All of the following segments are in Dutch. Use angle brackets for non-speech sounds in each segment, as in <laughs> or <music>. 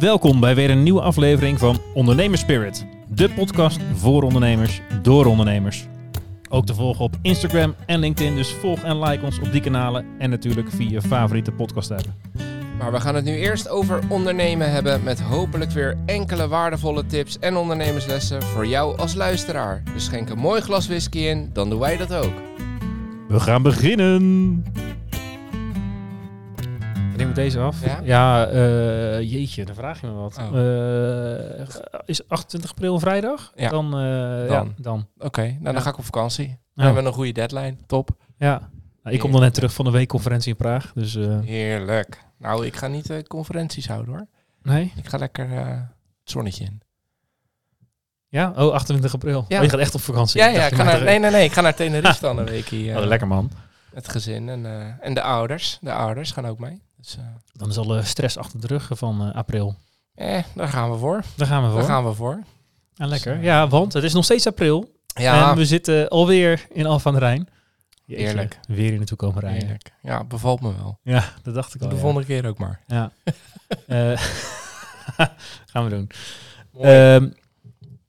Welkom bij weer een nieuwe aflevering van Ondernemers Spirit. De podcast voor ondernemers, door ondernemers. Ook te volgen op Instagram en LinkedIn, dus volg en like ons op die kanalen. En natuurlijk via je favoriete podcast app. Maar we gaan het nu eerst over ondernemen hebben met hopelijk weer enkele waardevolle tips en ondernemerslessen voor jou als luisteraar. Dus schenk een mooi glas whisky in, dan doen wij dat ook. We gaan beginnen! Deze af. Ja? eh, jeetje, dan vraag je me wat. Oh. Eh, is 28 april vrijdag? Ja. Dan. eh, Dan. Ja, dan. Oké, nou dan Ja. ga ik op vakantie. Dan hebben we een goede deadline. Top. Ja. Nou, ik kom dan net terug van de weekconferentie in Praag. Dus Heerlijk. Nou, ik ga niet conferenties houden hoor. nee. Ik ga lekker het zonnetje in. Ja? Oh, 28 april. Ja. Oh, je gaat echt op vakantie. Ja, ja, ik ga naar, nee, nee, nee, ik ga naar Tenerife <laughs> dan een weekje. eh, Oh, lekker man. Het gezin en, en de ouders. De ouders gaan ook mee. Dus eh, Dan is alle stress achter de rug van eh, april. eh, daar gaan we voor. Daar gaan we voor. Daar gaan we voor. Ja, lekker. Dus, Ja, want het is nog steeds april. Ja, En we zitten alweer in Alphen aan de Rijn. Jeetje, Heerlijk. Weer hier naartoe komen rijden. heerlijk. Ja, bevalt me wel. Ja, dat dacht ik al. de ja. volgende keer ook maar. Ja. <laughs> Eh, <laughs> gaan we doen. Ehm,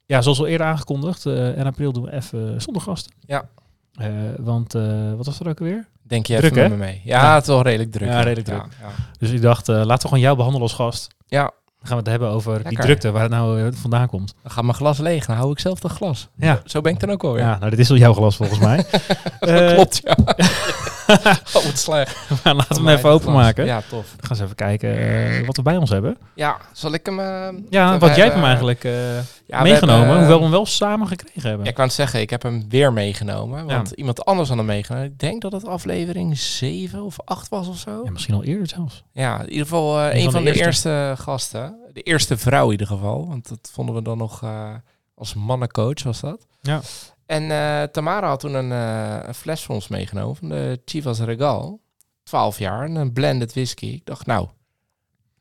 ja, zoals al eerder aangekondigd, eh in april doen we even zonder gasten. Ja. Eh, want eh, wat was er ook alweer? Denk je druk, even hè? met me mee? Ja, Ja. het is wel redelijk druk. Ja, redelijk druk. Ja, Dus ik dacht, eh, laten we gewoon jou behandelen als gast. ja. Dan gaan we het hebben over die drukte, waar het nou eh, vandaan komt. dan gaat mijn glas leeg. Dan hou ik zelf dat glas. Ja. Zo ben ik dan ook wel weer. Ja, nou, dit is wel jouw glas volgens mij. dat <laughs> Eh, klopt, ja. <laughs> <laughs> oh, wat slecht. <laughs> maar laten we hem even openmaken. Ja, tof. Dan gaan we eens even kijken eh, wat we bij ons hebben. Ja, zal ik hem... eh, Ja, we wat jij hebt hem eigenlijk eh, Ja, we meegenomen, hebben, hoewel we hem wel samen gekregen hebben. Ja, ik kan het zeggen, ik heb hem weer meegenomen. Want Ja. iemand anders had hem meegenomen. Ik denk dat het aflevering 7 of 8 was of zo. Ja, misschien al eerder zelfs. Ja, in ieder geval Een een van de de eerste. gasten. De eerste vrouw in ieder geval. Want dat vonden we dan nog als mannencoach was dat. Ja. En eh, Tamara had toen een, eh, een fles voor ons meegenomen van de Chivas Regal. 12 jaar en een blended whisky. Ik dacht, nou,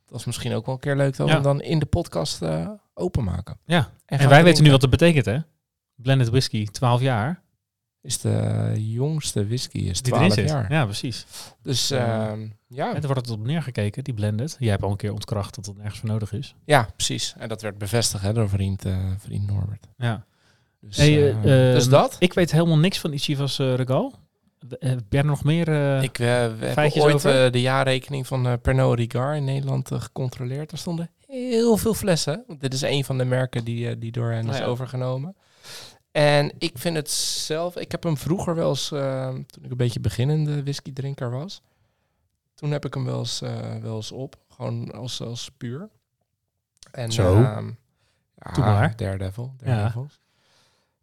dat is misschien ook wel een keer leuk Ja. hem dan in de podcast eh, openmaken. Ja. En, wij weten nu wat dat betekent, hè? Blended whisky, 12 jaar. Is de jongste whisky, is Die erin 12 zit. jaar. Ja, precies. Dus Ja. ehm, ja. En er wordt het op neergekeken, die blended. Jij hebt al een keer ontkracht dat dat nergens voor nodig is. ja, precies. En dat werd bevestigd hè, door vriend, vriend Norbert. Ja. Dus, Hey, eh, eh, dus ehm, dat. Ik weet helemaal niks van die Chivas eh, Regal. Heb jij er nog meer? eh, Ik, feitjes ooit over? de jaarrekening van Pernod Ricard in Nederland gecontroleerd. Er stonden heel veel flessen. Want dit is een van de merken die, die door hen Oh is ja. overgenomen. En ik vind het zelf... Ik heb hem vroeger wel eens, eh, toen ik een beetje beginnende whiskydrinker was. Toen heb ik hem wel eens, wel eens op. Gewoon als, als puur. En, Zo. ehm, ja, Doe maar. Daredevil. Ja.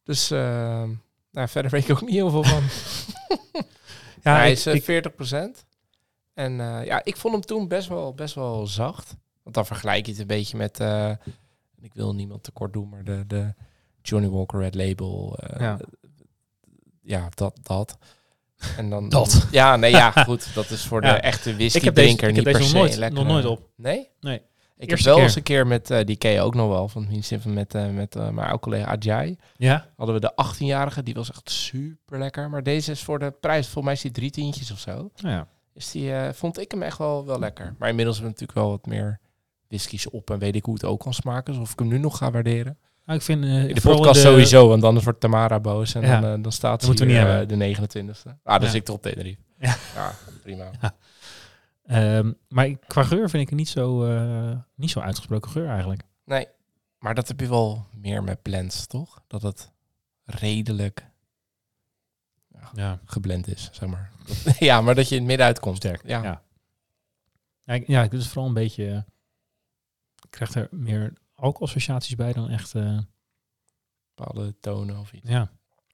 Dus ehm, nou, verder weet ik ook niet heel veel van. <laughs> ja, hij ik- is eh, ik- 40%. En eh, ja, ik vond hem toen best wel, best wel zacht. Want dan vergelijk je het een beetje met... eh, ik wil niemand tekort doen, maar de, de Johnny Walker Red Label. eh, Ja. ja, dat, dat. En dan, <laughs> Dat. Ja, nee, ja, <laughs> goed. Dat is voor Ja. de echte ik heb deze, whisky-drinker ik niet heb per deze se nog nooit, lekker. nog nooit op. Nee? Nee. Ik Eerste heb wel keer. eens een keer met, eh, die ken je ook nog wel, van van met, eh, met eh, mijn oude collega Ajay. Ja? Hadden we de 18-jarige, die was echt super lekker. Maar deze is voor de prijs, volgens mij is die drie tientjes of zo. Ja. Is die, vond ik hem echt wel, wel lekker. Maar inmiddels hebben we natuurlijk wel wat meer whiskies op en weet ik hoe het ook kan smaken. Dus of ik hem nu nog ga waarderen. Nou, ik vind... In de podcast de- sowieso, want anders wordt Tamara boos en Ja. dan, dan staat ze hier, niet de 29e. Ah, dan Ja. zit ik toch op Tenerife. Ja. ja prima. Ehm, maar qua geur vind ik het niet zo, eh, niet zo uitgesproken geur eigenlijk. Nee, maar dat heb je wel meer met blends, toch? Dat het redelijk Ja, geblend is, zeg maar. <laughs> ja, maar dat je in het midden uitkomt. sterk. Ja. Ja. Ja, ik, ja, ik doe dus vooral een beetje... eh, ik krijg er meer alcoholassociaties bij dan echt... eh, Bepaalde tonen of iets. ja.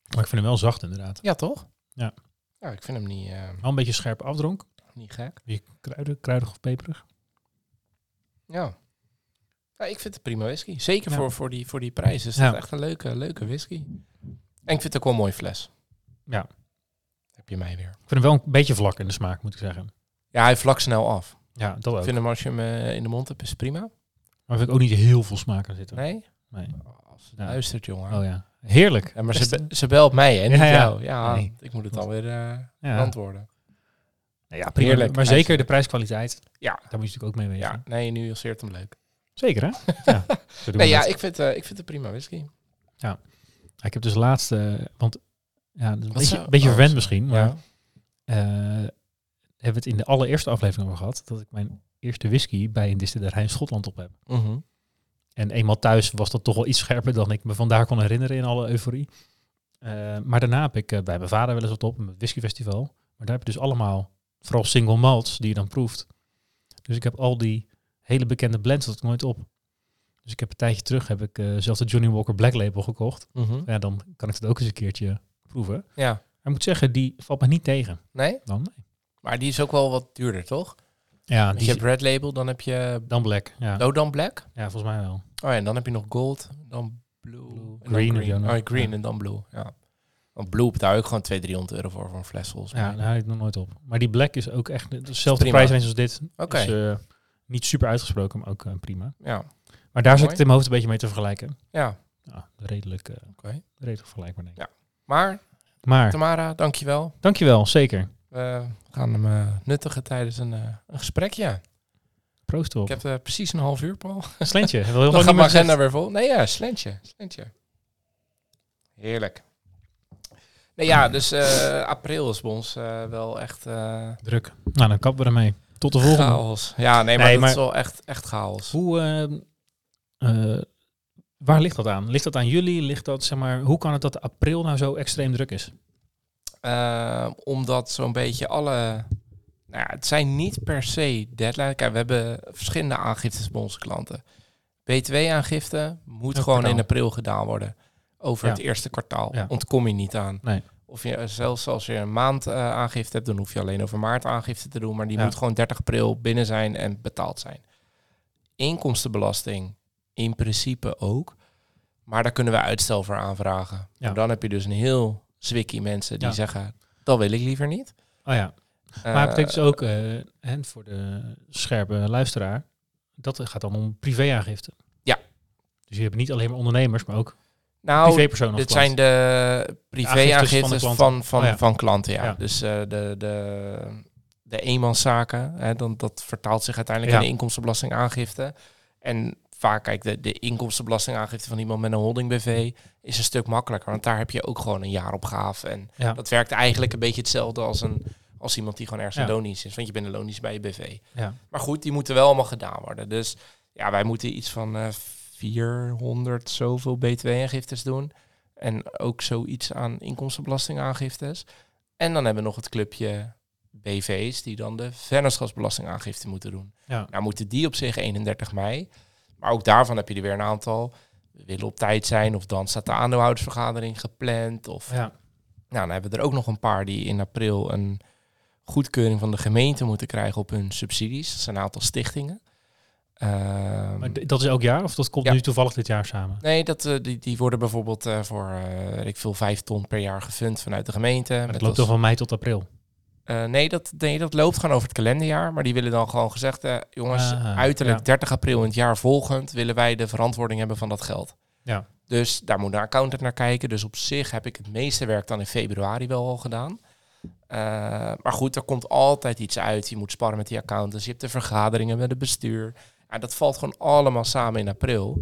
Maar ik vind hem wel zacht inderdaad. Ja, toch? Ja. Ja, ik vind hem niet, eh, Wel een beetje scherp afdronk. Niet gek. Beetje kruidig, kruidig of peperig. Ja. ja. Ik vind het prima whisky. Zeker Ja. voor, voor, die, voor die prijs is Ja. het echt een leuke, leuke whisky. En ik vind het ook wel een mooie fles. Ja. Heb je mij weer. Ik vind hem wel een beetje vlak in de smaak, moet ik zeggen. Ja, hij vlakt snel af. Ja, dat ook. Ik vind hem als je hem eh, in de mond hebt, is prima. Maar vind ik ook niet heel veel smaak aan zitten. Nee? Nee. Als het luistert, jongen. Oh ja. Heerlijk. Ja, maar ze, be- ze belt mij, hè? Niet jou. Ja, Nee. ik moet het alweer ja. antwoorden. Nou ja, prima. Heerlijk. Maar zeker de prijskwaliteit. Ja. Daar moet je natuurlijk ook mee wegen. Ja, nee, nu illuseert hem leuk. Zeker, hè? <laughs> ja. Nee, ja, ik vind, eh, ik vind het prima whisky. Ik heb dus laatst, eh, want ja, een Wat beetje, zou- beetje oh, verwend misschien, maar Ja. eh, hebben we het in de allereerste aflevering over gehad, dat ik mijn eerste whisky bij een distillerij in Schotland op heb. Mhm. En eenmaal thuis was dat toch wel iets scherper dan ik me vandaar kon herinneren in alle euforie. Eh, maar daarna heb ik bij mijn vader wel eens wat op, het whiskyfestival. Maar daar heb je dus allemaal, vooral single malts, die je dan proeft. Dus ik heb al die hele bekende blends dat ik nooit op. Dus ik heb een tijdje terug heb ik eh, zelfs de Johnny Walker Black Label gekocht. Mhm. Ja, dan kan ik het ook eens een keertje proeven. Ja. Maar ik moet zeggen, die valt me niet tegen. Nee? Dan, nee. Maar die is ook wel wat duurder, toch? Ja, Want die je hebt Red Label, dan heb je... dan black. Ja. Oh, dan Black? ja, volgens mij wel. Oh ja, en dan heb je nog Gold, dan Blue, Blue, en dan green. Oh, green Ja. en dan Blue, ja. Want Blue betaal ook gewoon 200, 300 euro voor, voor een fles, volgens mij. Ja, daar had ik nog nooit op. Maar die black is ook echt dezelfde prijsrange als dit. Oké. Is, eh, niet super uitgesproken, maar ook eh, prima. Ja, Maar daar zit het in mijn hoofd een beetje mee te vergelijken. ja. Ja, redelijk, eh, Oké. redelijk vergelijkbaar denk ik. Ja. Maar, Maar, Tamara, dankjewel. dankjewel, zeker. We gaan hem nuttigen tijdens een, een gesprekje. Proost erop. Ik heb precies een half uur, Paul. Een slentje. <laughs> Dan gaat mijn agenda weer vol. Nee, ja, slentje. slentje. Heerlijk. Nee, ja, dus eh, april is bij ons eh, wel echt eh Druk. Nou, dan kappen we ermee. Tot de volgende. chaos. Ja, nee, maar Nee, dat maar- is wel echt, echt chaos. Hoe, eh, eh, waar ligt dat aan? Ligt dat aan jullie? Ligt dat, zeg maar, hoe kan het dat april nou zo extreem druk is? Eh, omdat zo'n beetje alle... Nou ja, het zijn niet per se deadline. Kijk, we hebben verschillende aangiftes bij onze klanten. B2-aangifte moet gewoon in april gedaan worden. Over Ja. het eerste kwartaal. Ja. Ontkom je niet aan. Nee. Of je, zelfs als je een maand eh, aangifte hebt, dan hoef je alleen over maart aangifte te doen. Maar die Ja. moet gewoon 30 april binnen zijn en betaald zijn. Inkomstenbelasting in principe ook. Maar daar kunnen we uitstel voor aanvragen. Dan heb je dus een heel zwikkie mensen die zeggen, dat wil ik liever niet. Oh ja. Maar het betekent dus ook, eh, en voor de scherpe luisteraar, dat gaat dan om privéaangifte. Ja. Dus je hebt niet alleen maar ondernemers, maar ook nou, dit klant. zijn de privéaangiftes van de van, klanten. van, Oh ja. van klanten. Ja. Ja. Dus eh, de, de, de eenmanszaken, hè, dan, dat vertaalt zich uiteindelijk Ja. in de inkomstenbelastingaangifte. En vaak, kijk, de, de inkomstenbelastingaangifte van iemand met een holding BV is een stuk makkelijker. Want daar heb je ook gewoon een jaaropgave. En dat werkt eigenlijk een beetje hetzelfde als, een, als iemand die gewoon ergens een loondienst is. Want je bent een loondienst bij je BV. Ja. Maar goed, die moeten wel allemaal gedaan worden. Dus ja, wij moeten iets van eh 400 zoveel btw-aangiftes doen. En ook zoiets aan inkomstenbelastingaangiftes. En dan hebben we nog het clubje BV's die dan de vennootschapsbelastingaangifte moeten doen. Ja. Nou moeten die op zich 31 mei. Maar ook daarvan heb je er weer een aantal. We willen op tijd zijn of dan staat de aandeelhoudersvergadering gepland. Of Ja. nou, dan hebben we er ook nog een paar die in april een goedkeuring van de gemeente moeten krijgen op hun subsidies. Dat zijn een aantal stichtingen. Ehm, Maar dat is elk jaar of dat komt Ja. nu toevallig dit jaar samen? nee, dat, eh, die, die worden bijvoorbeeld eh, voor, weet ik veel, vijf ton per jaar gefund vanuit de gemeente. Maar dat loopt toch van mei tot april? Nee, dat, nee, dat loopt gewoon over het kalenderjaar. Maar die willen dan gewoon gezegd, jongens, Ah, uiterlijk ja. 30 april in het jaar volgend willen wij de verantwoording hebben van dat geld. Ja. Dus daar moet een accountant naar kijken. Dus op zich heb ik het meeste werk dan in februari wel al gedaan. Maar goed, er komt altijd iets uit. Je moet sparren met die accountants. Je hebt de vergaderingen met het bestuur. Ja, dat valt gewoon allemaal samen in april.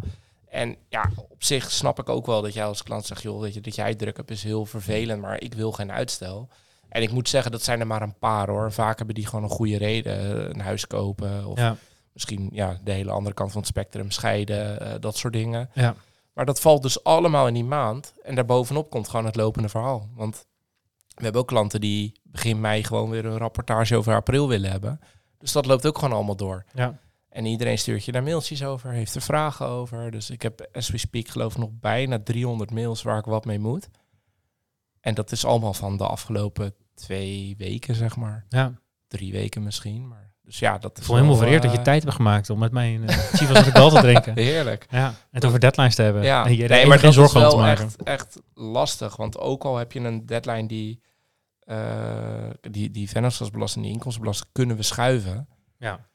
En ja, op zich snap ik ook wel dat jij als klant zegt... joh, weet je, dat jij druk hebt is heel vervelend, maar ik wil geen uitstel. En ik moet zeggen, dat zijn er maar een paar hoor. Vaak hebben die gewoon een goede reden. Een huis kopen of Ja. misschien ja, de hele andere kant van het spectrum scheiden, eh, dat soort dingen. Ja. Maar dat valt dus allemaal in die maand. En daarbovenop komt gewoon het lopende verhaal. Want we hebben ook klanten die begin mei gewoon weer een rapportage over april willen hebben. Dus dat loopt ook gewoon allemaal door. Ja. En iedereen stuurt je daar mailtjes over, heeft er vragen over. Dus ik heb, as we speak, geloof ik nog bijna 300 mails waar ik wat mee moet. En dat is allemaal van de afgelopen twee weken, zeg maar. ja. Drie weken misschien. Maar, dus ja, dat Ik is voel helemaal vereerd dat je eh, tijd hebt gemaakt om met mijn uh, Chivas Regal te drinken. <laughs> Heerlijk. Ja. En het over deadlines te hebben. Ja, En je nee, maar geen dat is zorgen over te wel maken. echt, echt lastig. Want ook al heb je een deadline die, eh die, die vennootschapsbelasting, die inkomstenbelasting, kunnen we schuiven. Ja.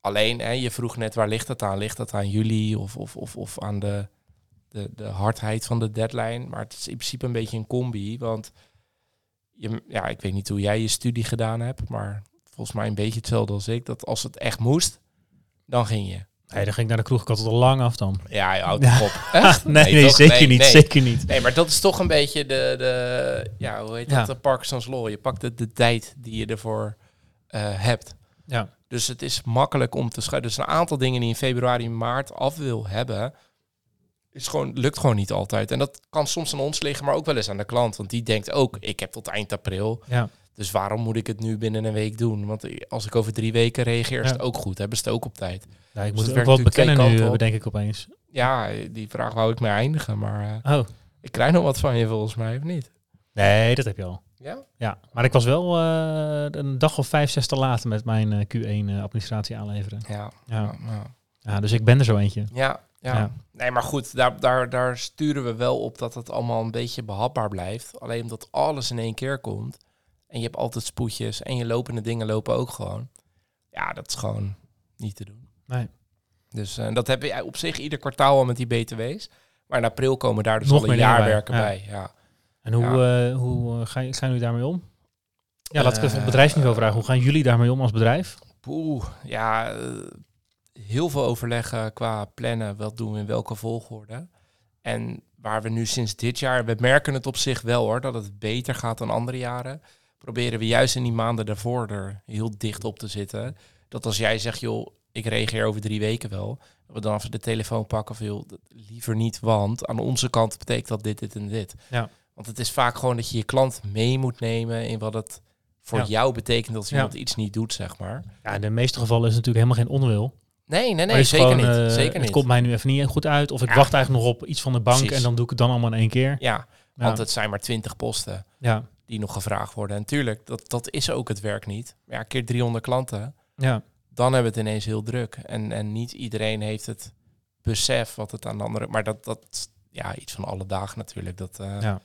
Alleen, hè, je vroeg net waar ligt dat aan? Ligt dat aan jullie of, of, of, of aan de, de, de hardheid van de deadline? Maar het is in principe een beetje een combi. Want je, ja, ik weet niet hoe jij je studie gedaan hebt, maar volgens mij een beetje hetzelfde als ik. Dat als het echt moest, dan ging je. Nee, dan ging ik naar de kroeg. Ik had het al lang af dan. Ja, je houdt op. <laughs> Echt? Nee, nee, toch? zeker Nee, niet. nee. Zeker niet. Nee, maar dat is toch een beetje de, de ja, hoe heet Ja. dat, de Parkinson's Law. Je pakt de, de tijd die je ervoor eh, hebt. Ja. Dus het is makkelijk om te schuiven. Dus een aantal dingen die in februari, maart af wil hebben, is gewoon, lukt gewoon niet altijd. En dat kan soms aan ons liggen, maar ook wel eens aan de klant. Want die denkt ook, ik heb tot eind april. Ja. Dus waarom moet ik het nu binnen een week doen? Want als ik over drie weken reageer, is Ja. het ook goed. Hebben ze het ook op tijd. Ja, ik Dus moet het ook wat bekennen nu, kanten op. bedenk ik opeens. Ja, die vraag wou ik mee eindigen, maar eh, Oh, ik krijg nog wat van je volgens mij, of niet? Nee, dat heb je al. Ja? Ja, maar ik was wel eh, een dag of vijf, zes te laat met mijn eh, Q1-administratie aanleveren. Ja. Ja. Ja, ja. Dus ik ben er zo eentje. ja, ja. Ja. Nee, maar goed, daar, daar, daar sturen we wel op dat het allemaal een beetje behapbaar blijft. Alleen omdat alles in één keer komt. En je hebt altijd spoedjes en je lopende dingen lopen ook gewoon. Ja, dat is gewoon niet te doen. Nee. Dus eh, dat heb je op zich ieder kwartaal al met die BTW's. Maar in april komen daar dus Nog al een jaarwerken ja. bij. Ja. En hoe, eh, hoe eh, ga je- gaan jullie daarmee om? Ja, laat ik even op Eh, bedrijfsniveau vragen. Hoe gaan jullie daarmee om als bedrijf? Poeh, ja, eh, heel veel overleggen qua plannen. Wat doen we in welke volgorde? En waar we nu sinds dit jaar, we merken het op zich wel hoor, dat het beter gaat dan andere jaren. Proberen we juist in die maanden daarvoor er heel dicht op te zitten. Dat als jij zegt, joh, ik reageer over drie weken wel. Dat we dan even de telefoon pakken van, joh, liever niet, want aan onze kant betekent dat dit, dit en dit. Ja. Want het is vaak gewoon dat je je klant mee moet nemen in wat het voor Ja. jou betekent als Ja. iemand iets niet doet, zeg maar. Ja, in de meeste gevallen is het natuurlijk helemaal geen onwil. Nee, nee, nee, zeker gewoon, niet. eh, zeker Het niet. komt mij nu even niet goed uit. Of ik Ja. wacht eigenlijk nog op iets van de bank Precies. en dan doe ik het dan allemaal in één keer. Ja, Ja. want het zijn maar twintig posten Ja, die nog gevraagd worden. En tuurlijk, dat, dat is ook het werk niet. Ja, keer 300 klanten, ja, dan hebben we het ineens heel druk. En, en niet iedereen heeft het besef wat het aan de andere... Maar dat, dat ja, iets van alle dagen natuurlijk. Dat eh, ja.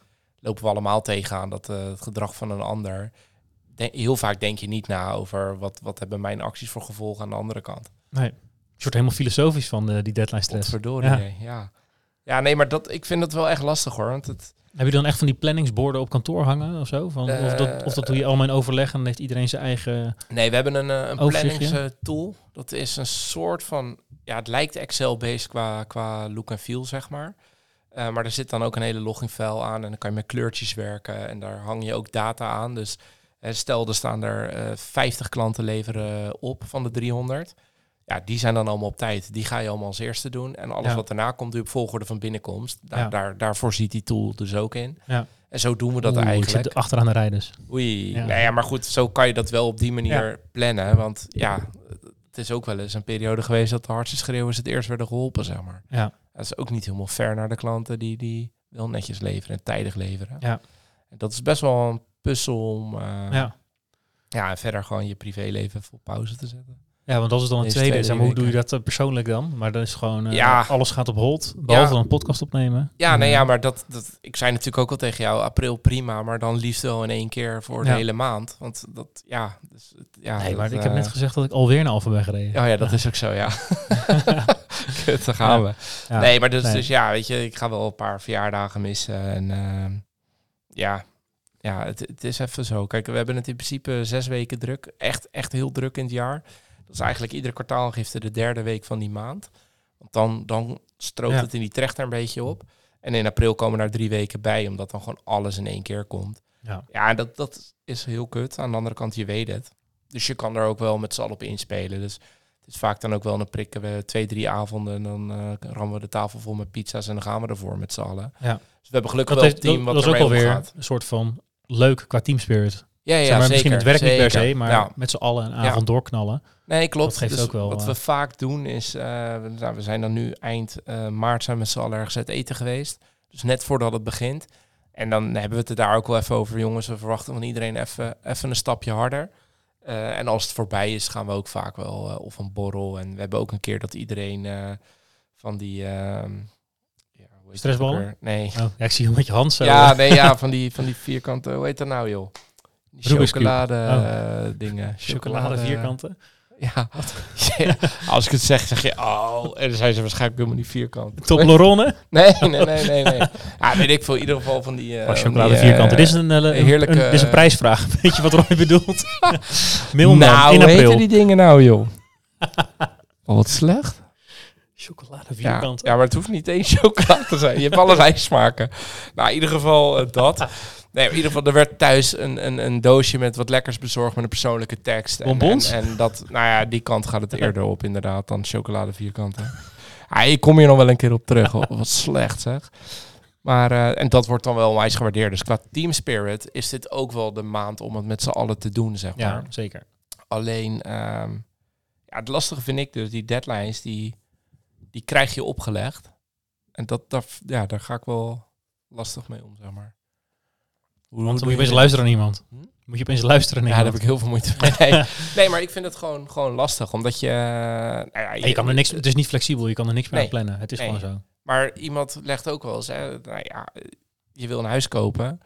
Lopen we allemaal tegenaan, dat eh, het gedrag van een ander... De- heel vaak denk je niet na over wat, wat hebben mijn acties voor gevolgen aan de andere kant. Nee. Je wordt helemaal filosofisch van eh, die deadline stress. Potverdorie, Ja. ja. ja. Ja, nee, maar dat, ik vind het wel echt lastig hoor. Want het, Heb je dan echt van die planningsborden op kantoor hangen of zo? Van, of, dat, of dat doe je allemaal in overleg en heeft iedereen zijn eigen... Nee, we hebben een, eh, een planningstool. Dat is een soort van... Ja, het lijkt Excel-based qua, qua look en feel, zeg maar. Eh, maar er zit dan ook een hele login-file aan. En dan kan je met kleurtjes werken. En daar hang je ook data aan. Dus eh, stel, er staan er eh 50 klanten leveren op van de 300. Ja, die zijn dan allemaal op tijd. Die ga je allemaal als eerste doen. En alles Ja. wat daarna komt, op volgorde van binnenkomst. Daar, Ja. daar, daarvoor ziet die tool dus ook in. Ja. En zo doen we dat Oeh, ik eigenlijk. zit achteraan de rijders. Oei. Ja. Nou ja, maar goed, zo kan je dat wel op die manier plannen. Want ja, het is ook wel eens een periode geweest dat de hardste schreeuwers het eerst werden geholpen, zeg maar. Ja. Dat is ook niet helemaal fair naar de klanten die, die wel netjes leveren en tijdig leveren. Ja. En dat is best wel een puzzel om eh, ja. Ja. en verder gewoon je privéleven op pauze te zetten. Ja, want dat is dan het Deze tweede. twee, Zeg maar, hoe doe je dat eh, persoonlijk dan? Maar dat is gewoon... eh, Ja. Alles gaat op hold, behalve Ja. dan een podcast opnemen. Ja, nee, ja, maar dat, dat, ik zei natuurlijk ook al tegen jou, april prima, maar dan liefst wel in één keer voor de Ja. hele maand. Want dat, ja, dus, ja Nee, dat, maar ik heb eh, net gezegd dat ik alweer naar Alphen ben gereden. Oh ja, dat <laughs> is ook zo, ja. <laughs> Kut, daar gaan we. Nee, maar dus, Nee. dus ja, weet je, ik ga wel een paar verjaardagen missen. En ehm, ja, ja het, het is even zo. Kijk, we hebben het in principe zes weken druk. Echt, echt heel druk in het jaar. Dat is eigenlijk iedere kwartaalgifte de derde week van die maand. Want dan, dan strookt Ja. het in die trechter een beetje op. En in april komen er drie weken bij, omdat dan gewoon alles in één keer komt. Ja. Ja, en dat, dat is heel kut. Aan de andere kant, je weet het. Dus je kan er ook wel met z'n allen op inspelen. Dus het is vaak dan ook wel een prikken we twee, drie avonden en dan eh rammen we de tafel vol met pizza's en dan gaan we ervoor met z'n allen. Ja. Dus we hebben gelukkig Dat, wel een team dat, wat dat is ook alweer omgaat. een soort van leuk qua teamspirit. Ja, ja, zeg maar, zeker. misschien het werk niet per se, zeker. maar Ja. met z'n allen een avond doorknallen. Nee, klopt. Dat geeft Dus ook wel, wat eh, we vaak doen is, eh, we, nou, we zijn dan nu eind eh, maart zijn we met z'n allen ergens uit eten geweest. Dus net voordat het begint. En dan hebben we het er daar ook wel even over, jongens. We verwachten van iedereen even, even een stapje harder. Eh, en als het voorbij is, gaan we ook vaak wel eh, of een borrel. En we hebben ook een keer dat iedereen eh, van die... Stressballen? Nee. Oh, ja, ik zie je met je hand zo. Ja, eh, <laughs> nee, ja, van die, van die vierkante, hoe heet dat nou, joh? Die chocolade Oh. eh, dingen. chocolade vierkanten. Ja. <laughs> <laughs> Ja, Als ik het zeg, zeg je, oh. En dan zijn ze waarschijnlijk helemaal niet vierkant. Toblerone? <laughs> Nee, nee, nee, nee, nee. Ja, weet ik veel. In ieder geval van die... eh, van chocolade die, vierkant. eh, Dit is een, een, heerlijke- een- dit is een prijsvraag. Weet je wat Roy bedoelt? Mail me nou, in hoe april. heten die dingen nou, joh? Oh, wat slecht. Chocolade Ja, vierkant. ja, maar het hoeft niet eens chocolade te zijn. Je hebt allerlei smaken. Nou, in ieder geval dat. Nee, in ieder geval, er werd thuis een, een, een doosje met wat lekkers bezorgd met een persoonlijke tekst. En, Bonbons? En, en dat, nou ja, die kant gaat het <laughs> eerder op inderdaad dan chocolade vierkanten. Ja, ik kom hier nog wel een keer op terug. Wat slecht zeg. Maar, eh, en dat wordt dan wel onwijs gewaardeerd. Dus qua team spirit is dit ook wel de maand om het met z'n allen te doen, zeg maar. Ja, zeker. Alleen, ehm, ja, het lastige vind ik dus, die deadlines, die, die krijg je opgelegd. En dat, daar, ja, daar ga ik wel lastig mee om, zeg maar. Hoe, Want dan hoe moet je opeens luisteren naar iemand. Hm? Moet je opeens luisteren naar Ja, daar heb ik heel veel moeite <laughs> mee. Nee, nee, maar ik vind het gewoon, gewoon lastig, omdat je... nou ja, je kan er niks, het is niet flexibel, je kan er niks meer Nee. aan plannen. Het is Nee. gewoon zo. Maar iemand legt ook wel eens, hè, nou ja, je wil een huis kopen.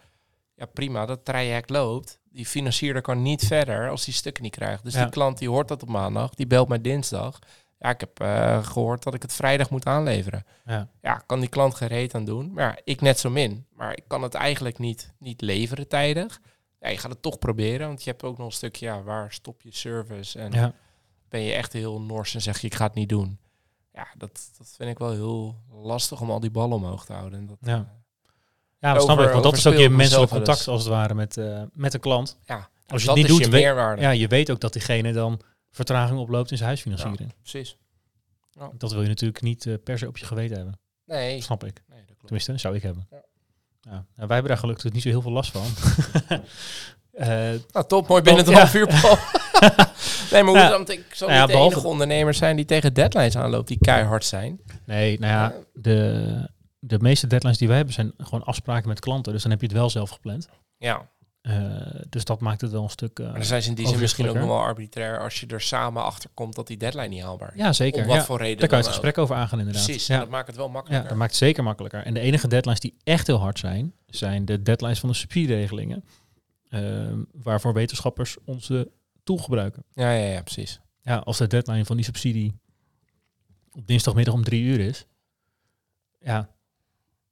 Ja, prima, dat traject loopt. Die financierder kan niet verder als die stukken niet krijgt. Dus Ja. die klant die hoort dat op maandag, die belt mij dinsdag. Ja, ik heb eh, gehoord dat ik het vrijdag moet aanleveren. Ja. Ja, kan die klant gereed aan doen. Maar ja, ik net zo min. Maar ik kan het eigenlijk niet, niet leveren tijdig. Ja, je gaat het toch proberen, want je hebt ook nog een stukje, ja, waar stop je service? En Ja. ben je echt heel nors en zeg je, ik ga het niet doen. Ja, dat, dat vind ik wel heel lastig om al die ballen omhoog te houden. En dat, Ja. eh, Ja, dat snap ik. Want dat is ook je menselijk contact als het ware met, eh, met een klant. ja, Als je het niet doet, je weet- meerwaarde. Ja, je weet ook dat diegene dan vertraging oploopt in zijn huisfinanciering. precies. Dat wil je natuurlijk niet eh, per se op je geweten hebben. Nee, Snap ik. nee, dat klopt. Tenminste, zou ik hebben. Ja. Nou, wij hebben daar gelukkig niet zo heel veel last van. <laughs> <laughs> Eh, Nou, top, mooi binnen het <laughs> Ja. half uur, Paul. nee, maar hoe? Ik zal Nou niet de enige ondernemers zijn die tegen deadlines aanloopt, die keihard zijn. nee, nou ja, de, de meeste deadlines die wij hebben zijn gewoon afspraken met klanten. Dus dan heb je het wel zelf gepland. Ja, Eh, dus dat maakt het wel een stuk... eh, maar dan zijn ze in die zin misschien ook nog wel arbitrair als je er samen achter komt dat die deadline niet haalbaar is. ja, zeker. Om wat Ja, voor reden daar kan je het ook. gesprek over aangaan inderdaad. Precies, Ja. dat maakt het wel Ja, makkelijker. dat maakt het zeker makkelijker. En de enige deadlines die echt heel hard zijn, zijn de deadlines van de subsidieregelingen. ehm, waarvoor wetenschappers onze tool gebruiken. Ja, ja, ja, precies. Ja, als de deadline van die subsidie op dinsdagmiddag om drie uur is, ja,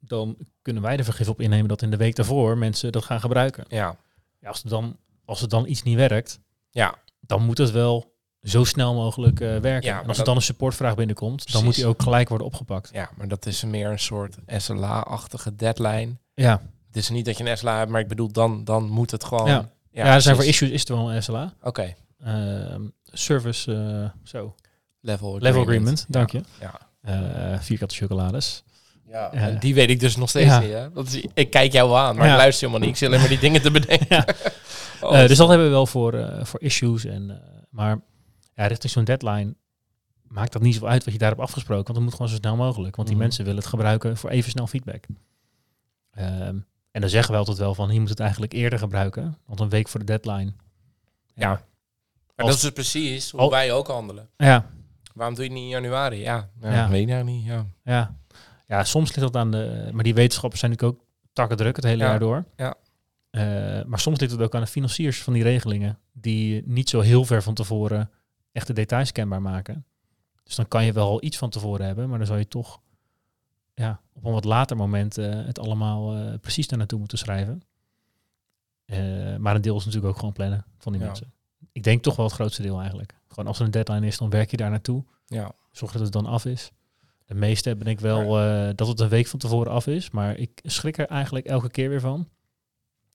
dan kunnen wij er vergif op innemen dat in de week daarvoor mensen dat gaan gebruiken. Ja, Ja, als, het dan, als het dan iets niet werkt, ja, dan moet het wel zo snel mogelijk eh, werken. Ja, en als er dan een supportvraag binnenkomt, dan moet die ook gelijk worden opgepakt. ja, maar dat is meer een soort SLA-achtige deadline. Ja, Het is niet dat je een SLA hebt, maar ik bedoel, dan, dan moet het gewoon... Ja. ja, er zijn voor issues is er wel een SLA. Oké, Ehm, service, eh, zo. level agreement. Level agreement, dank je. Ja. Eh vierkante chocolades. Ja, Ja. en die weet ik dus nog steeds Ja. niet. Hè? Dat is, ik kijk jou aan, maar Ja. ik luister helemaal niet. Ik zit alleen maar die dingen te bedenken. Ja. <laughs> Oh, Eh, dus dat hebben we wel voor, eh, voor issues. En, eh, maar ja, richting zo'n deadline maakt dat niet zo uit wat je daar hebt afgesproken. Want het moet gewoon zo snel mogelijk. Want die Mhm. mensen willen het gebruiken voor even snel feedback. Ehm, en dan zeggen we altijd wel van, je moet het eigenlijk eerder gebruiken. Want een week voor de deadline. Ja. Maar Als- dat is dus precies hoe Al- wij ook handelen. Ja, Waarom doe je het niet in januari? Ja, ja, Ja. weet ik nou niet. Ja. ja. Ja, soms ligt dat aan de... Maar die wetenschappers zijn natuurlijk ook takken druk het hele Ja, jaar door. ja. Eh, maar soms ligt het ook aan de financiers van die regelingen. Die niet zo heel ver van tevoren echt de details kenbaar maken. Dus dan kan je wel al iets van tevoren hebben. Maar dan zou je toch ja, op een wat later moment eh, het allemaal eh, precies daar naartoe moeten schrijven. Maar een deel is natuurlijk ook gewoon plannen van die Ja. mensen. Ik denk toch wel het grootste deel eigenlijk. Gewoon als er een deadline is, dan werk je daar naartoe. ja. Zorg dat het dan af is. De meeste ben ik wel eh, dat het een week van tevoren af is. Maar ik schrik er eigenlijk elke keer weer van.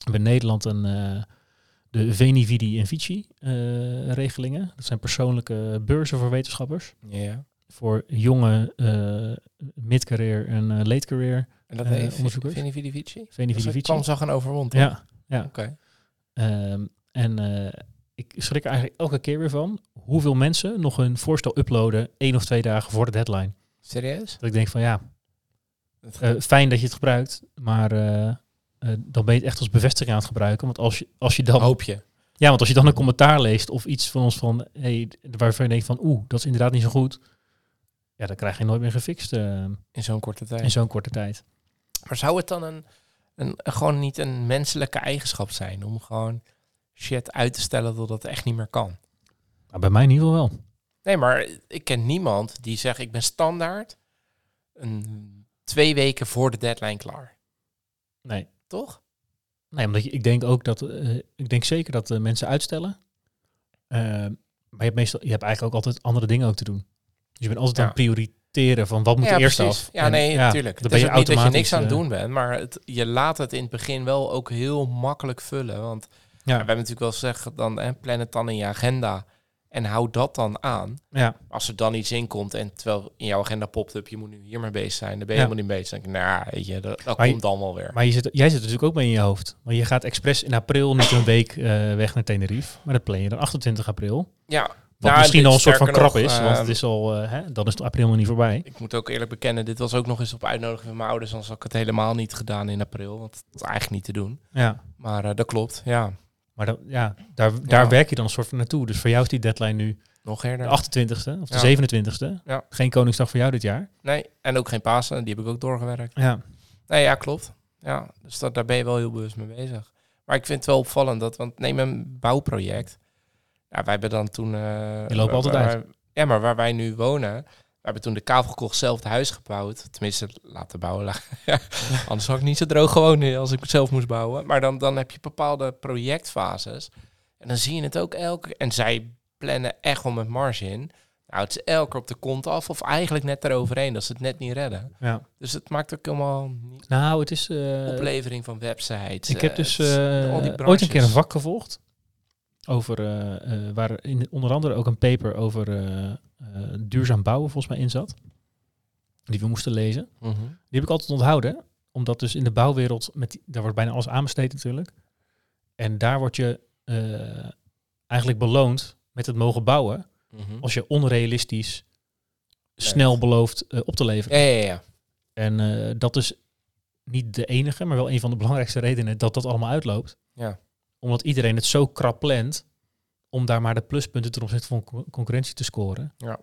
We hebben in Nederland een, eh, de Veni Vidi en Vici eh, regelingen. Dat zijn persoonlijke beurzen voor wetenschappers. ja. Voor jonge mid-career en eh, late career. En dat heeft onderzoekers? Vini Vidi Vici? Veni Vidi is Vici. Kan zag en overwond. Ja, ja. Oké. Ehm, en ik schrik er eigenlijk elke keer weer van hoeveel mensen nog hun voorstel uploaden één of twee dagen voor de deadline. Serieus? Dat ik denk van ja, Eh, fijn dat je het gebruikt, maar eh, eh, dan ben je het echt als bevestiging aan het gebruiken. Want als je, als je dan, hoop je. ja, want als je dan een commentaar leest of iets van ons van, hey, waarvan je denkt van, oeh, dat is inderdaad niet zo goed. Ja, dan krijg je nooit meer gefixt In zo'n korte tijd. in zo'n korte tijd. Maar zou het dan een, een, gewoon niet een menselijke eigenschap zijn om gewoon shit uit te stellen totdat het echt niet meer kan? Nou, bij mij in ieder geval wel. Nee, maar ik ken niemand die zegt ik ben standaard een twee weken voor de deadline klaar. Nee. Toch? Nee, omdat je, ik denk ook dat, eh, ik denk zeker dat eh, mensen uitstellen. Eh, maar je hebt meestal, je hebt eigenlijk ook altijd andere dingen ook te doen. Dus je bent altijd Ja. aan het prioriteren van wat moet ja, er eerst precies. af. Ja, En nee, natuurlijk. dan Het ben is je ook niet dat je niks automatisch, aan het doen bent, maar het, je laat het in het begin wel ook heel makkelijk vullen. Want ja. we hebben natuurlijk wel gezegd, dan hè, plan het dan in je agenda en hou dat dan aan. ja, Als er dan iets in komt en terwijl in jouw agenda popt up, je moet nu hiermee bezig zijn, dan ben je Ja. helemaal niet bezig. Dan denk ik, nou, weet je, dat, dat komt dan wel weer. maar je zit, jij zit natuurlijk ook mee in je hoofd. Want je gaat expres in april niet een week eh, weg naar Tenerife. Maar dat plan je dan 28 april. ja, Wat Nou, misschien al een soort van krap nog, is. want ehm, het is al, eh, hè, dan is het april nog niet voorbij. ik moet ook eerlijk bekennen, dit was ook nog eens op uitnodiging van mijn ouders, anders had ik het helemaal niet gedaan in april, want het was eigenlijk niet te doen. Ja. Maar eh, dat klopt, ja. Maar dat, ja, daar, daar Ja. werk je dan een soort van naartoe. Dus voor jou is die deadline nu Nog de eerder. 28ste of de Ja. 27ste. Ja. Geen Koningsdag voor jou dit jaar. Nee, en ook geen Pasen, die heb ik ook doorgewerkt. Ja. Nee, ja, klopt. Ja, dus dat, daar ben je wel heel bewust mee bezig. Maar ik vind het wel opvallend dat, want neem een bouwproject. Ja, wij hebben dan toen. eh Die lopen altijd waar- uit. Ja, maar waar wij nu wonen, we hebben toen de kavel gekocht, zelf het huis gebouwd. Tenminste, laten bouwen. Ja, <laughs> Anders had ik niet zo droog gewoond als ik het zelf moest bouwen. Maar dan, dan heb je bepaalde projectfases. En dan zie je het ook elke... En zij plannen echt wel met marge in. Nou, het is elke op de kont af of eigenlijk net eroverheen dat ze het net niet redden. ja. Dus het maakt ook helemaal niet Nou, het is... eh, oplevering van websites. ik heb dus eh, die ooit een keer een vak gevolgd. Over, eh, eh, waar in, onder andere ook een paper over eh, duurzaam bouwen volgens mij in zat. Die we moesten lezen. Mhm. Die heb ik altijd onthouden. Omdat dus in de bouwwereld, met die, daar wordt bijna alles aanbesteed natuurlijk. En daar word je eigenlijk beloond met het mogen bouwen. Mhm. Als je onrealistisch snel belooft op te leveren. Ja, ja, ja. En dat is niet de enige, maar wel een van de belangrijkste redenen dat dat allemaal uitloopt. Ja. Omdat iedereen het zo krap plant om daar maar de pluspunten ten opzichte van con- concurrentie te scoren. Ja.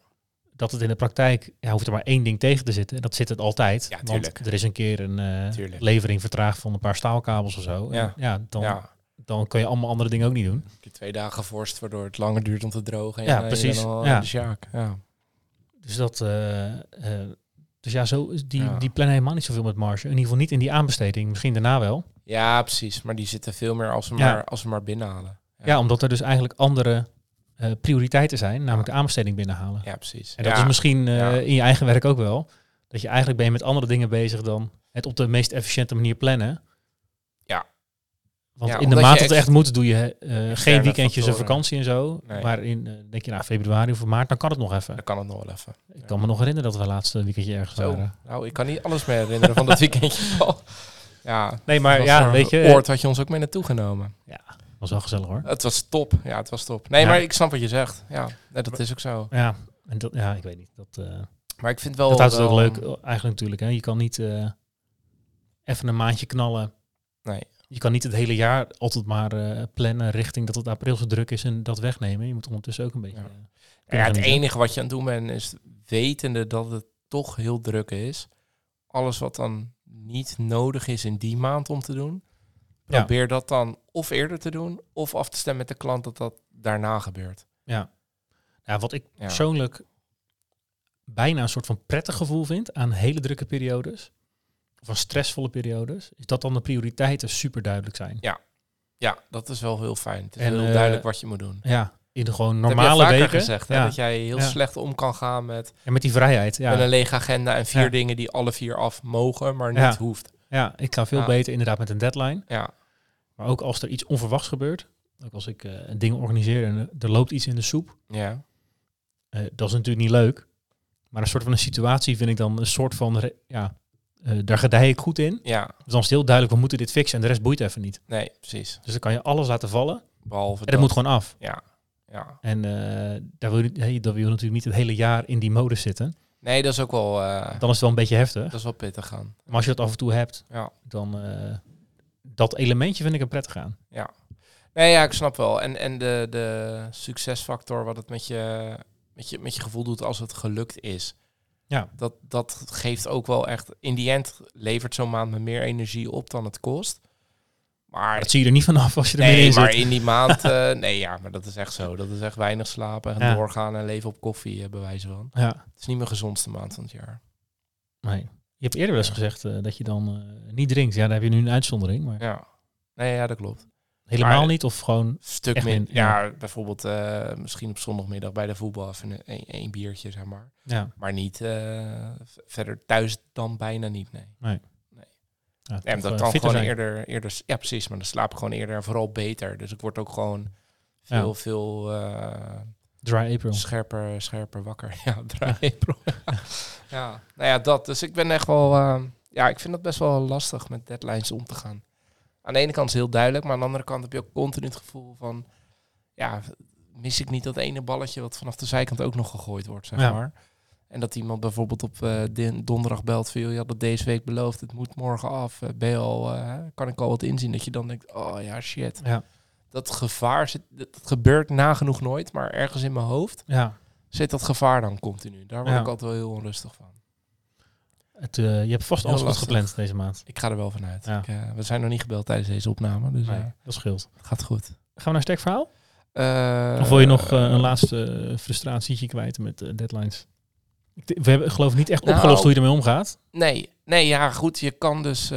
Dat het in de praktijk, ja, hoeft er maar één ding tegen te zitten. En dat zit het altijd. Ja, want er is een keer een eh, Tuurlijk. levering vertraagd van een paar staalkabels of zo. Ja. En ja, dan, ja. dan kun je allemaal andere dingen ook niet doen. Twee dagen vorst, waardoor het langer duurt om te drogen. En Ja, je precies. Ja. de sjaak. Ja. Dus dat, eh, eh, dus ja, zo, is die, Ja. die plannen helemaal niet zoveel met marge. In ieder geval niet in die aanbesteding. Misschien daarna wel. ja, precies. Maar die zitten veel meer als we, Ja. maar, als we maar binnenhalen. Ja, omdat er dus eigenlijk andere eh, prioriteiten zijn, namelijk de aanbesteding binnenhalen. Ja, precies. En dat is misschien eh, in je eigen werk ook wel. Dat je eigenlijk ben je met andere dingen bezig dan het op de meest efficiënte manier plannen. Ja. Want Ja, in de maand dat het echt moet, doe je eh, geen weekendjes en factoren. vakantie en zo. Nee. Maar in, eh, denk je, nou, februari of maart, dan kan het nog even. Dan kan het nog wel even. Ik kan me nog herinneren dat we laatste weekendje ergens Zo. waren. Nou, ik kan niet alles meer herinneren van dat <laughs> weekendje. Ja, Nee, maar ja, weet je, eh, Oord had je ons ook mee naartoe genomen. was wel gezellig hoor. Het was top. Ja, het was top. Nee, Ja. maar ik snap wat je zegt. Ja, nee, dat is ook zo. Ja, en dat, ja, ik weet niet. Dat, Maar ik vind wel... dat houdt het ook wel- leuk, eigenlijk natuurlijk. Hè. Je kan niet even een maandje knallen. Nee. Je kan niet het hele jaar altijd maar eh, plannen richting dat het april zo druk is en dat wegnemen. Je moet ondertussen ook een beetje... Ja. eh, Ja, het enige wat je aan het doen bent is wetende dat het toch heel druk is. Alles wat dan niet nodig is in die maand om te doen. Ja. Probeer dat dan of eerder te doen of af te stemmen met de klant dat dat daarna gebeurt. Ja. ja, wat ik persoonlijk bijna een soort van prettig gevoel vind aan hele drukke periodes, aan stressvolle periodes, is dat dan de prioriteiten super duidelijk zijn. Ja, dat is wel heel fijn. Het is En, heel eh, duidelijk wat je moet doen. Ja, in de gewoon Dat heb je normale vaker weken. gezegd, hè, ja. dat jij heel Ja. slecht om kan gaan met, En met die vrijheid. Ja. met een lege agenda en vier Ja. dingen die alle vier af mogen, maar niet Ja. hoeft. ja, ik ga veel Ja. beter inderdaad met een deadline. Ja, Maar ook als er iets onverwachts gebeurt, ook als ik eh dingen organiseer en er- loopt iets in de soep, ja, eh, dat is natuurlijk niet leuk. Maar een soort van een situatie vind ik dan een soort van, ja, eh, daar gedij ik goed in. ja. Dus dan is het heel duidelijk, we moeten dit fixen en de rest boeit even niet. Nee, precies. Dus dan kan je alles laten vallen Behalve en dat moet gewoon af. Ja, ja. En eh, daar wil je, hey, dat wil je natuurlijk niet het hele jaar in die mode zitten. Nee, dat is ook wel, eh, Dan is het wel een beetje heftig. dat is wel pittig gaan. Maar als je dat af en toe hebt, Ja. dan dat elementje vind ik er prettig aan. Nee, ja, ik snap wel. En, en de, de succesfactor, wat het met je, met, je, met je gevoel doet als het gelukt is. Ja. Dat, dat geeft ook wel echt... In die end levert zo'n maand me meer energie op dan het kost. Maar, Dat zie je er niet vanaf als je er nee, in maar in die maand... <laughs> eh, nee, ja, maar dat is echt zo. Dat is echt weinig slapen en Ja. doorgaan en leven op koffie, eh, bij wijze van. Ja, Het is niet mijn gezondste maand van het jaar. nee. Je hebt eerder wel eens gezegd eh, dat je dan niet drinkt. Ja, daar heb je nu een uitzondering, maar Ja. Nee, ja, dat klopt. Helemaal Maar- niet of gewoon... Een stuk minder. min- ja. Ja, bijvoorbeeld eh, misschien op zondagmiddag bij de voetbal even een, een, biertje, zeg maar. Ja, Maar niet v- verder thuis dan bijna niet, nee. ja En dat eh, kan gewoon zijn. eerder, eerder... Ja, precies. Maar dan slaap ik gewoon eerder en vooral beter. Dus ik word ook gewoon veel, Ja. veel eh, Dry April. scherper, scherper wakker. <laughs> Ja, draai. <laughs> ja, nou ja, dat. Dus ik ben echt wel... ja, ik vind het best wel lastig met deadlines om te gaan. Aan de ene kant is het heel duidelijk, maar aan de andere kant heb je ook continu het gevoel van... Ja, mis ik niet dat ene balletje wat vanaf de zijkant ook nog gegooid wordt, zeg Ja. maar. En dat iemand bijvoorbeeld op eh, donderdag belt van... je had het deze week beloofd, het moet morgen af. Eh, ben je al, eh, kan ik al wat inzien? Dat je dan denkt, oh ja, shit. Ja. Dat gevaar zit, dat, dat gebeurt nagenoeg nooit, maar ergens in mijn hoofd Ja, zit dat gevaar dan continu. Daar word ik altijd wel heel onrustig van. Het, eh, je hebt vast alles goed gepland deze maand. Ik ga er wel vanuit. Ja. Ik, eh, we zijn nog niet gebeld tijdens deze opname, dus Nee, eh, dat scheelt. gaat goed. Gaan we naar sterk verhaal? Of wil je nog een laatste frustratietje kwijt met deadlines? We hebben geloof ik niet echt Nou, opgelost hoe je ermee omgaat. Nee, nee, ja, goed. Je kan dus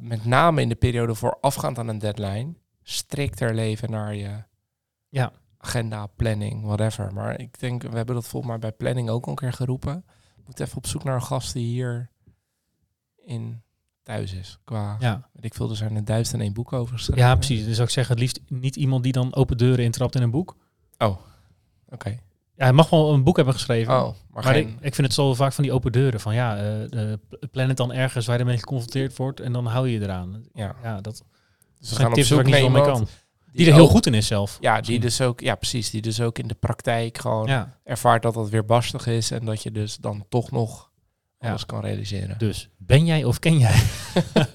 met name in de periode voorafgaand aan een deadline strikter leven naar je Ja. agenda, planning, whatever. Maar ik denk, we hebben dat volgens mij bij planning ook al een keer geroepen. We moeten even op zoek naar een gast die hier in thuis is. Qua, Ja, weet ik veel, er zijn er duizend en één boek over geschreven. ja precies. Dus zou ik zeggen, het liefst niet iemand die dan open deuren intrapt in een boek. Oké. Ja, hij mag wel een boek hebben geschreven. Oh, maar, maar geen... ik, ik vind het zo vaak van die open deuren. Van ja, eh, eh, plan het dan ergens waar je ermee geconfronteerd wordt en dan hou je je eraan. ja. Ja, dat Dus we gaan op zoek ik niet naar iemand kan. Die er heel ook- goed in is zelf. Ja, die dus ook, ja, precies. Die dus ook in de praktijk gewoon Ja, ervaart dat dat weer barstig is en dat je dus dan toch nog Ja. alles kan realiseren. dus ben jij of ken jij?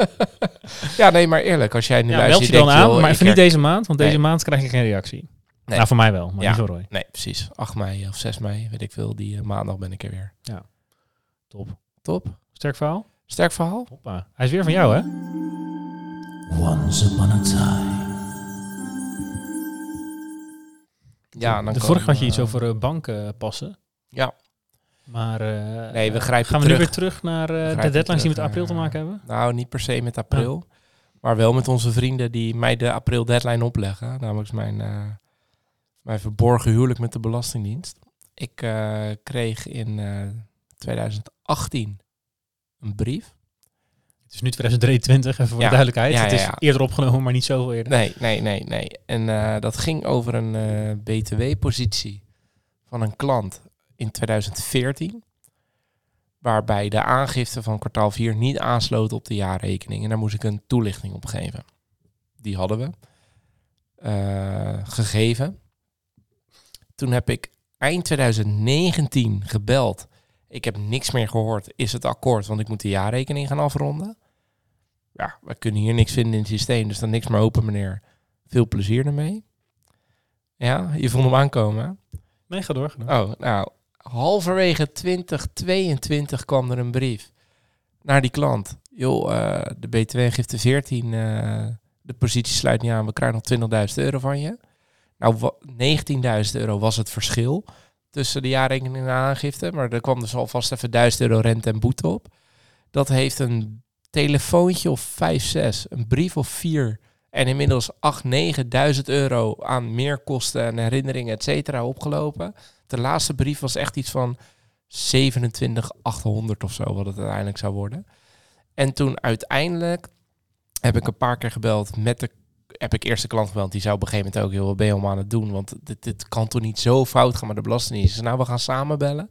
<laughs> ja, nee, maar eerlijk, als jij nu Ja, luistert, meld je dan denkt, aan, joh, maar ik even niet her- deze maand, want deze Nee. maand krijg je geen reactie. Nee. Nou, voor mij wel, maar Ja. niet voor Roy. Nee, precies. 8 mei of 6 mei, weet ik veel. Die eh, maandag ben ik er weer. Top. Top. Sterk verhaal? Sterk verhaal. Hoppa. Hij is weer van jou, hè? Once upon a time. Ja, dan de vorige had je eh, iets over eh, banken passen. Ja. Maar eh, Nee, we grijpen gaan we terug. nu weer terug naar eh, de deadlines die met april te maken hebben? Nou, niet per se met april. Maar wel met onze vrienden die mij de april deadline opleggen. Namelijk mijn, eh, mijn verborgen huwelijk met de Belastingdienst. Ik eh, kreeg in eh, 2018 een brief. Het is nu 2023, even voor de duidelijkheid. Ja, het is eerder opgenomen, maar niet zoveel eerder. Nee, nee, nee, nee. En eh, dat ging over een eh, BTW-positie van een klant in 2014. Waarbij de aangifte van kwartaal 4 niet aansloot op de jaarrekening. En daar moest ik een toelichting op geven. Die hadden we eh, gegeven. Toen heb ik eind 2019 gebeld. Ik heb niks meer gehoord. Is het akkoord? Want ik moet de jaarrekening gaan afronden. Ja, we kunnen hier niks vinden in het systeem. Dus dan niks meer open, meneer. Veel plezier ermee. Ja, je vond hem aankomen. Nee, ga door. Oh, nou, halverwege 2022 kwam er een brief naar die klant. Joh, eh, de BTW-gifte 14, eh, de positie sluit niet aan, we krijgen nog 20.000 euro van je. Nou, wa- 19.000 euro was het verschil tussen de jaarrekening en de aangifte, maar er kwam dus alvast even 1000 euro rente en boete op. Dat heeft een telefoontje of 5, 6, een brief of 4 en inmiddels 8, 9.000 euro aan meerkosten en herinneringen, et cetera, opgelopen. De laatste brief was echt iets van 27,800 of zo, wat het uiteindelijk zou worden. En toen uiteindelijk heb ik een paar keer gebeld met de heb ik eerst de klant gebeld. Die zou op een gegeven moment ook heel wat ben om aan het doen. Want dit, kan toch niet zo fout gaan met de Belastingdienst. Dus nou, we gaan samen bellen.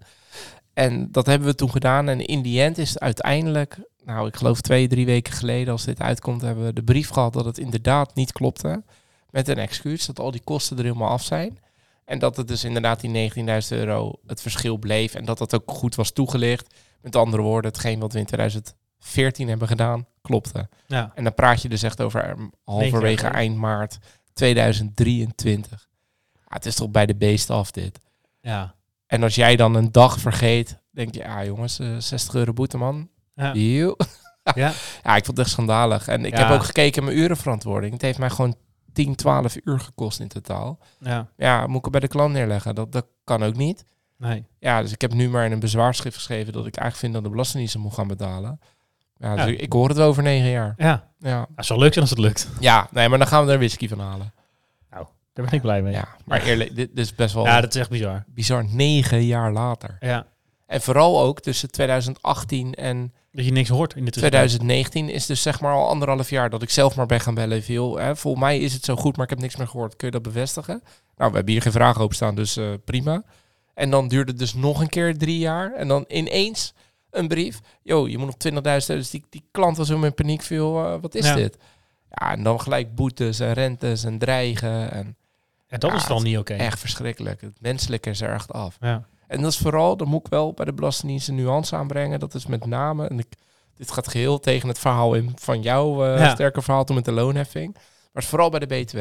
En dat hebben we toen gedaan. En in die end is het uiteindelijk, nou, ik geloof twee, drie weken geleden, als dit uitkomt, hebben we de brief gehad dat het inderdaad niet klopte. Met een excuus, dat al die kosten er helemaal af zijn. En dat het dus inderdaad die 19.000 euro het verschil bleef. En dat dat ook goed was toegelicht. Met andere woorden, hetgeen wat we in 2014 hebben gedaan, klopte. Ja. En dan praat je dus echt over halverwege eind maart 2023. Ja, het is toch bij de beest af dit. Ja. En als jij dan een dag vergeet, denk je, ah jongens, eh 60 euro boete man. Ja. <laughs> Ja. Ja, ik vond het echt schandalig. En ik Ja. heb ook gekeken mijn urenverantwoording. Het heeft mij gewoon 10, 12 uur gekost in totaal. ja. Ja, moet ik het bij de klant neerleggen? Dat, dat kan ook niet. Nee. Ja, dus ik heb nu maar in een bezwaarschrift geschreven dat ik eigenlijk vind dat de belastingdienst moet gaan betalen. Ja, dus Ja. ik, ik hoor het wel over negen jaar. Ja. Ja. Het zou leuk zijn als het lukt. ja, nee, maar dan gaan we er whisky van halen. Daar ben ik blij mee. Ja, maar eerlijk, dit, dit is best wel Ja, dat is echt bizar. bizar. Negen jaar later. Ja. En vooral ook tussen 2018 en Dat je niks hoort in de tussentijd. 2019 is dus zeg maar al anderhalf jaar dat ik zelf maar ben gaan bellen. Veel, hè, volgens mij is het zo goed, maar ik heb niks meer gehoord. Kun je dat bevestigen? Nou, we hebben hier geen vragen op staan, dus eh, prima. En dan duurde het dus nog een keer drie jaar. En dan ineens een brief. Yo, je moet nog 20.000 Dus die, die klant was zo in paniek veel. eh, wat is Ja. dit? Ja, en dan gelijk boetes en rentes en dreigen. En En dat Ja, is dan niet oké. echt verschrikkelijk. Het menselijke is er echt af. Ja. En dat is vooral, dan moet ik wel bij de Belastingdienst een nuance aanbrengen. Dat is met name, en ik, dit gaat geheel tegen het verhaal in van jouw Ja. sterke verhaal toen met de loonheffing. Maar het is vooral bij de BTW.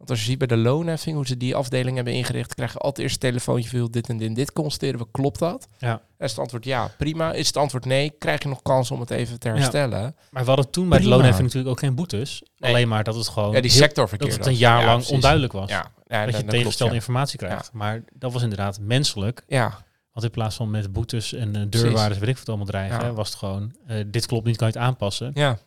Want als je ziet bij de loonheffing, hoe ze die afdeling hebben ingericht, krijg je altijd eerst een telefoontje, wil dit en dit en dit constateren. we, Klopt dat? Ja. Is het antwoord ja, prima. Is het antwoord nee, krijg je nog kans om het even te Ja. herstellen. Maar we hadden toen bij de loonheffing natuurlijk ook geen boetes. Nee. Alleen maar dat het gewoon Ja, die sectorverkeer. dat het een jaar Ja, lang onduidelijk was. Ja, ja dat je ja. informatie krijgt. Maar dat was inderdaad menselijk. Ja, Want in plaats van met boetes en eh, deurwaarders, weet ik wat allemaal dreigen, Ja. was het gewoon, eh, dit klopt niet, kan je het aanpassen. Ja.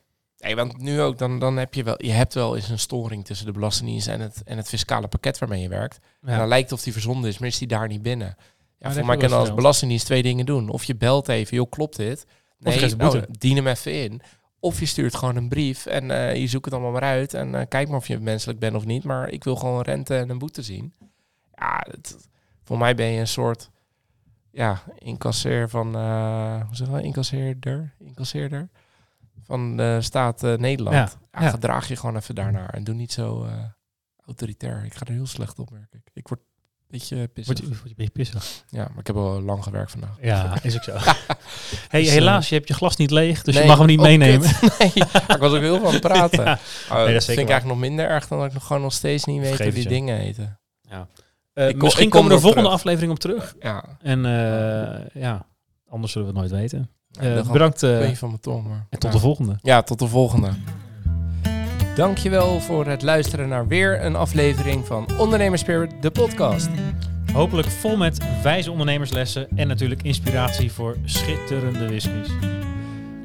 Nee, want nu ook, dan, dan heb je wel, je hebt wel eens een storing tussen de Belastingdienst en het, en het fiscale pakket waarmee je werkt. En Ja. dan lijkt het of die verzonden is, maar is die daar niet binnen. Ja, voor mij kan als. Belastingdienst twee dingen doen. Of je belt even, joh, klopt dit? Nee, boete. oh, dien hem even in. Of je stuurt gewoon een brief en eh, je zoekt het allemaal maar uit. En eh, kijk maar of je menselijk bent of niet. Maar ik wil gewoon rente en een boete zien. Ja, het, voor mij ben je een soort ja, incasseer van, eh hoe zeg je dat? Incasseerder? Incasseerder? Van de staat eh, Nederland. Ja, Ja, ja. Gedraag je gewoon even daarnaar. En doe niet zo eh, autoritair. Ik ga er heel slecht op, merk ik. Ik word een beetje pissig. Word je, word je een beetje pissig? Ja, maar ik heb wel lang gewerkt vandaag. Ja, is ook zo. <laughs> hey, Dus, eh, helaas, je hebt je glas niet leeg, dus je mag hem niet oh, meenemen. kut. <laughs> nee, maar ik was ook heel van het <laughs> praten. Ja. Oh, dat zeker vind ik eigenlijk nog minder erg dan dat ik nog gewoon nog steeds niet weet hoe die dingen heten. Eh, Ik kom- misschien ik kom komen er erop volgende terug. aflevering op terug. Ja, En eh, ja, anders zullen we het nooit weten. Eh, bedankt eh, van mijn tong. Maar, en tot de volgende. Ja, tot de volgende. Dankjewel voor het luisteren naar weer een aflevering van Ondernemerspirit, de podcast. Hopelijk vol met wijze ondernemerslessen en natuurlijk inspiratie voor schitterende whiskies.